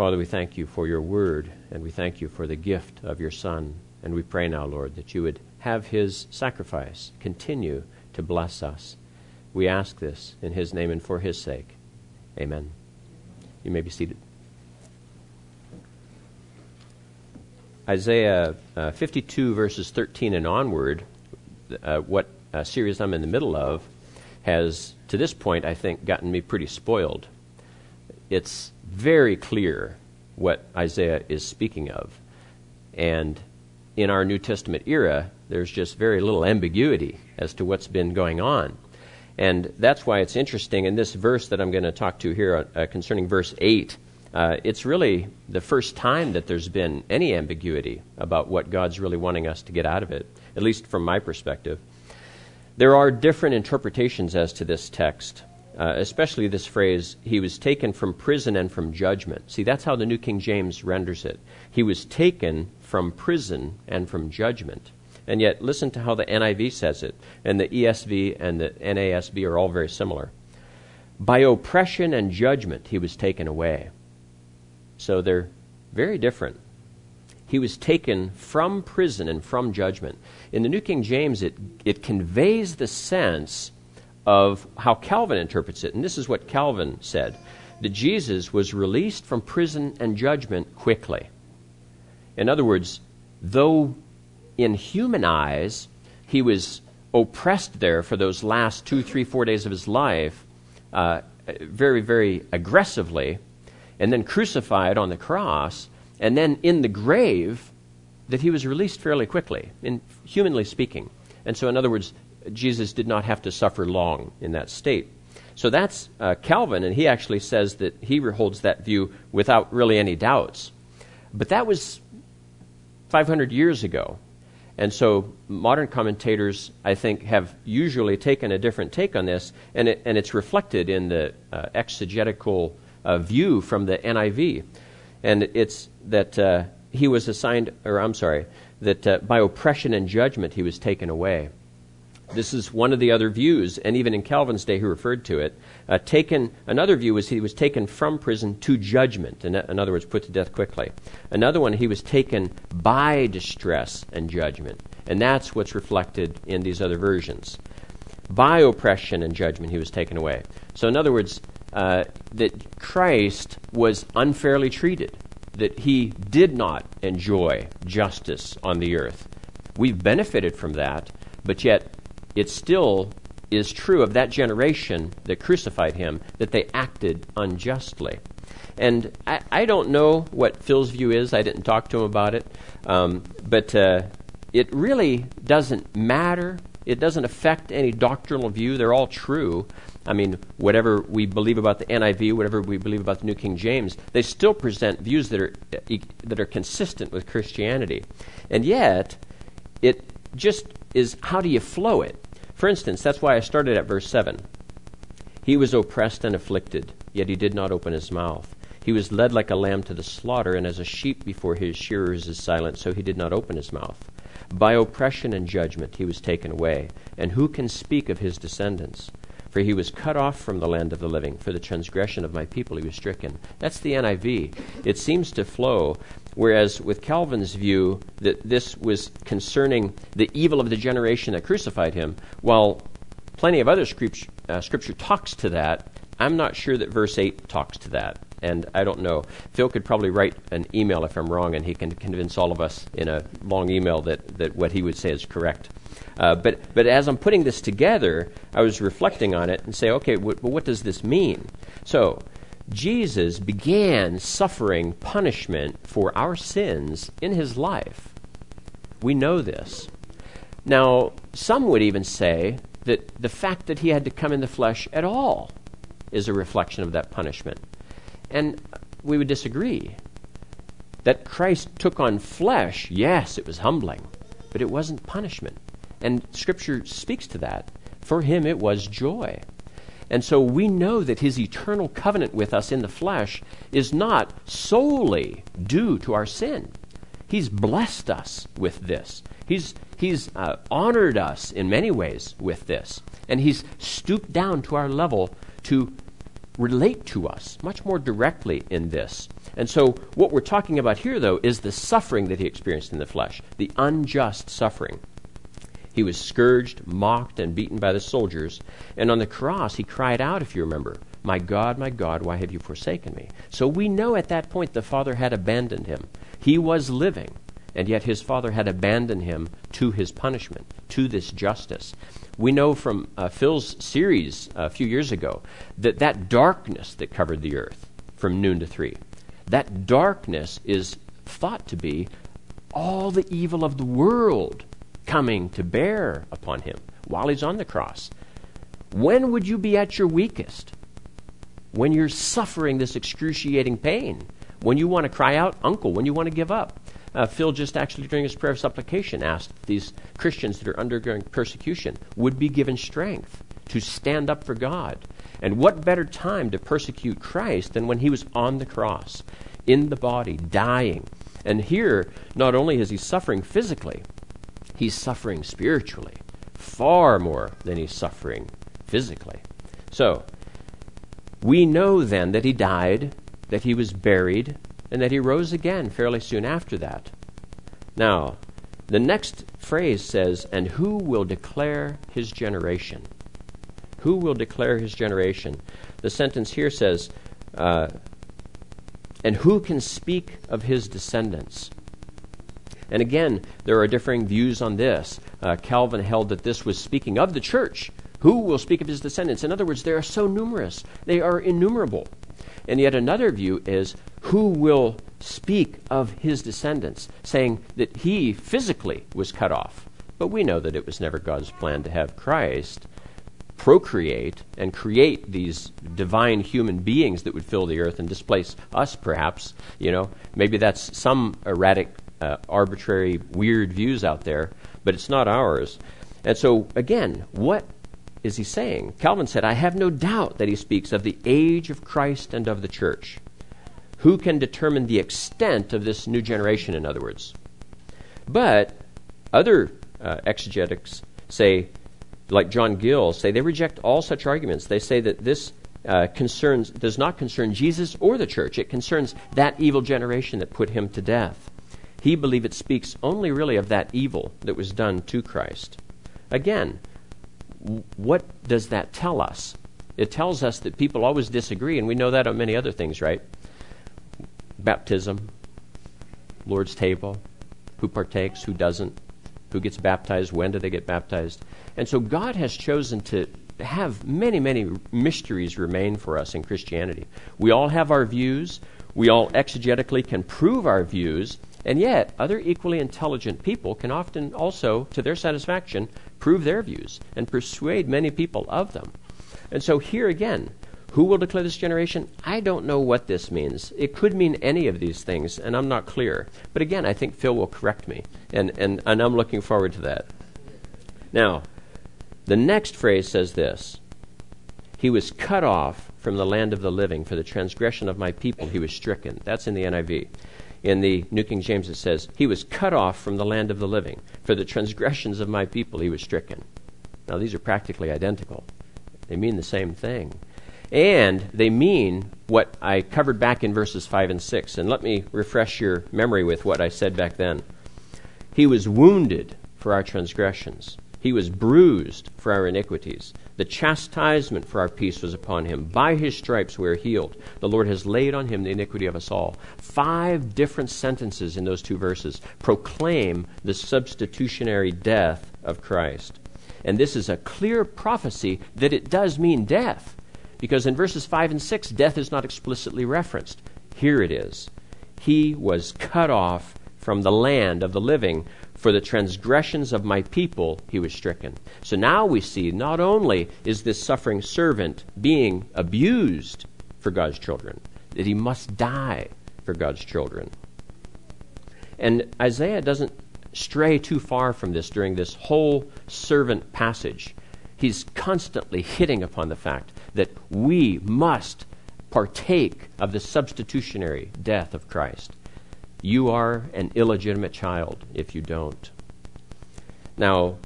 Father, we thank you for your word, and we thank you for the gift of your Son. And we pray now, Lord, that you would have his sacrifice continue to bless us. We ask this in his name and for his sake. Amen. You may be seated. Isaiah uh, 52, verses 13 and onward, uh, what uh, series I'm in the middle of, has, to this point, I think, gotten me pretty spoiled. It's very clear what Isaiah is speaking of. And in our New Testament era, there's just very little ambiguity as to what's been going on. And that's why it's interesting in this verse that I'm going to talk to here uh, concerning verse 8. Uh, it's really the first time that there's been any ambiguity about what God's really wanting us to get out of it, at least from my perspective. There are different interpretations as to this text, uh, especially this phrase, he was taken from prison and from judgment. See, that's how the New King James renders it. He was taken from prison and from judgment. And yet, listen to how the NIV says it, and the ESV and the NASB are all very similar. By oppression and judgment he was taken away. So they're very different. He was taken from prison and from judgment. In the New King James, it, it conveys the sense of how Calvin interprets it. And this is what Calvin said that Jesus was released from prison and judgment quickly. In other words, though in human eyes he was oppressed there for those last two, three, four days of his life, uh, very, very aggressively, and then crucified on the cross, and then in the grave, that he was released fairly quickly, in humanly speaking. And so, in other words, Jesus did not have to suffer long in that state. So that's uh, Calvin, and he actually says that he holds that view without really any doubts. But that was 500 years ago. And so modern commentators, I think, have usually taken a different take on this, and, it, and it's reflected in the uh, exegetical uh, view from the NIV. And it's that uh, he was assigned, or I'm sorry, that uh, by oppression and judgment he was taken away. This is one of the other views, and even in Calvin's day, he referred to it. Uh, taken, another view was he was taken from prison to judgment, in, in other words, put to death quickly. Another one, he was taken by distress and judgment, and that's what's reflected in these other versions. By oppression and judgment, he was taken away. So, in other words, uh, that Christ was unfairly treated, that he did not enjoy justice on the earth. We've benefited from that, but yet it still is true of that generation that crucified him that they acted unjustly. And I, I don't know what Phil's view is. I didn't talk to him about it. Um, but uh, it really doesn't matter. It doesn't affect any doctrinal view. They're all true. I mean, whatever we believe about the NIV, whatever we believe about the New King James, they still present views that are, that are consistent with Christianity. And yet, it just is how do you flow it? For instance, that's why I started at verse 7. He was oppressed and afflicted, yet he did not open his mouth. He was led like a lamb to the slaughter, and as a sheep before his shearers is silent, so he did not open his mouth. By oppression and judgment he was taken away. And who can speak of his descendants? For he was cut off from the land of the living. For the transgression of my people he was stricken. That's the NIV. It seems to flow. Whereas with Calvin's view, that this was concerning the evil of the generation that crucified him, while plenty of other scripture, uh, scripture talks to that, I'm not sure that verse 8 talks to that. And I don't know. Phil could probably write an email if I'm wrong, and he can convince all of us in a long email that, that what he would say is correct. Uh, but, but as I'm putting this together, I was reflecting on it and say, okay, what, what does this mean? So, Jesus began suffering punishment for our sins in his life. We know this. Now, some would even say that the fact that he had to come in the flesh at all is a reflection of that punishment. And we would disagree. That Christ took on flesh, yes, it was humbling, but it wasn't punishment. And Scripture speaks to that. For him, it was joy. And so we know that his eternal covenant with us in the flesh is not solely due to our sin. He's blessed us with this. He's, he's uh, honored us in many ways with this. And he's stooped down to our level to relate to us much more directly in this. And so, what we're talking about here, though, is the suffering that he experienced in the flesh, the unjust suffering. He was scourged, mocked, and beaten by the soldiers. And on the cross, he cried out, if you remember, My God, my God, why have you forsaken me? So we know at that point the Father had abandoned him. He was living, and yet his Father had abandoned him to his punishment, to this justice. We know from uh, Phil's series a few years ago that that darkness that covered the earth from noon to three, that darkness is thought to be all the evil of the world coming to bear upon him while he's on the cross. When would you be at your weakest? When you're suffering this excruciating pain. When you want to cry out, Uncle, when you want to give up. Uh, Phil just actually during his prayer of supplication asked that these Christians that are undergoing persecution would be given strength to stand up for God. And what better time to persecute Christ than when he was on the cross, in the body, dying. And here, not only is he suffering physically, he's suffering spiritually, far more than he's suffering physically. So, we know then that he died, that he was buried, and that he rose again fairly soon after that. Now, the next phrase says, And who will declare his generation? Who will declare his generation? The sentence here says, uh, And who can speak of his descendants? And again, there are differing views on this. Uh, Calvin held that this was speaking of the church. Who will speak of his descendants? In other words, they are so numerous, they are innumerable. And yet another view is who will speak of his descendants, saying that he physically was cut off. But we know that it was never God's plan to have Christ procreate and create these divine human beings that would fill the earth and displace us, perhaps. You know, maybe that's some erratic uh, arbitrary, weird views out there, but it's not ours. And so, again, what is he saying? Calvin said, I have no doubt that he speaks of the age of Christ and of the church. Who can determine the extent of this new generation, in other words? But other uh, exegetics say, like John Gill, say they reject all such arguments. They say that this uh, concerns does not concern Jesus or the church. It concerns that evil generation that put him to death. He believed it speaks only really of that evil that was done to Christ. Again, what does that tell us? It tells us that people always disagree, and we know that on many other things, right? Baptism, Lord's table, who partakes, who doesn't, who gets baptized, when do they get baptized. And so God has chosen to have many, many mysteries remain for us in Christianity. We all have our views. We all exegetically can prove our views, and yet, other equally intelligent people can often also, to their satisfaction, prove their views and persuade many people of them. And so, here again, who will declare this generation? I don't know what this means. It could mean any of these things, and I'm not clear. But again, I think Phil will correct me, and, and, and I'm looking forward to that. Now, the next phrase says this He was cut off from the land of the living. For the transgression of my people, he was stricken. That's in the NIV. In the New King James, it says, He was cut off from the land of the living. For the transgressions of my people, he was stricken. Now, these are practically identical, they mean the same thing. And they mean what I covered back in verses 5 and 6. And let me refresh your memory with what I said back then. He was wounded for our transgressions, he was bruised for our iniquities. The chastisement for our peace was upon him. By his stripes we are healed. The Lord has laid on him the iniquity of us all. Five different sentences in those two verses proclaim the substitutionary death of Christ. And this is a clear prophecy that it does mean death. Because in verses 5 and 6, death is not explicitly referenced. Here it is. He was cut off from the land of the living for the transgressions of my people he was stricken. So now we see not only is this suffering servant being abused for God's children, that he must die for God's children. And Isaiah doesn't stray too far from this during this whole servant passage. He's constantly hitting upon the fact that we must partake of the substitutionary death of Christ. You are an illegitimate child if you don't. Now,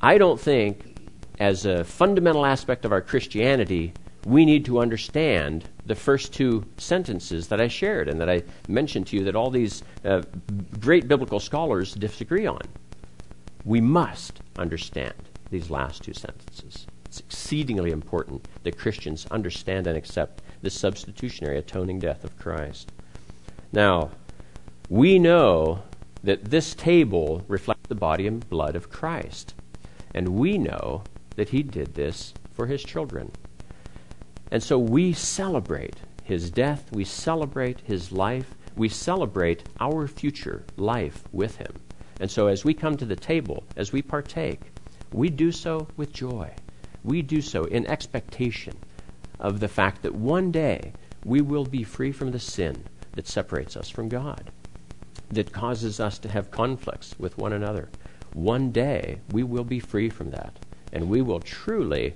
I don't think, as a fundamental aspect of our Christianity, we need to understand the first two sentences that I shared and that I mentioned to you that all these uh, great biblical scholars disagree on. We must understand these last two sentences. Exceedingly important that Christians understand and accept the substitutionary atoning death of Christ. Now, we know that this table reflects the body and blood of Christ. And we know that he did this for his children. And so we celebrate his death, we celebrate his life, we celebrate our future life with him. And so as we come to the table, as we partake, we do so with joy. We do so in expectation of the fact that one day we will be free from the sin that separates us from God, that causes us to have conflicts with one another. One day we will be free from that, and we will truly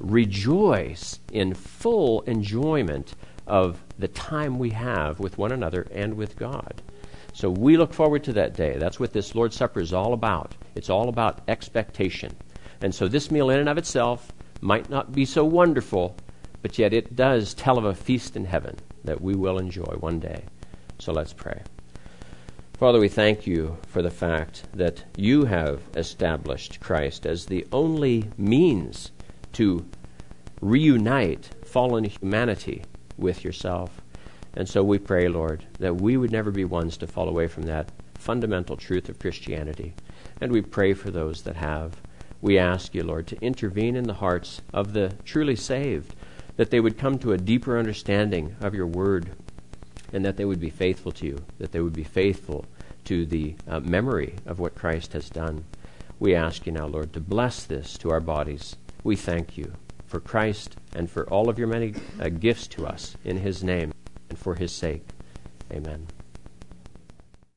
rejoice in full enjoyment of the time we have with one another and with God. So we look forward to that day. That's what this Lord's Supper is all about. It's all about expectation. And so this meal, in and of itself, might not be so wonderful, but yet it does tell of a feast in heaven that we will enjoy one day. So let's pray. Father, we thank you for the fact that you have established Christ as the only means to reunite fallen humanity with yourself. And so we pray, Lord, that we would never be ones to fall away from that fundamental truth of Christianity. And we pray for those that have. We ask you, Lord, to intervene in the hearts of the truly saved, that they would come to a deeper understanding of your word, and that they would be faithful to you, that they would be faithful to the uh, memory of what Christ has done. We ask you now, Lord, to bless this to our bodies we thank you for Christ and for all of your many uh, gifts to us in his name and for his sake. Amen.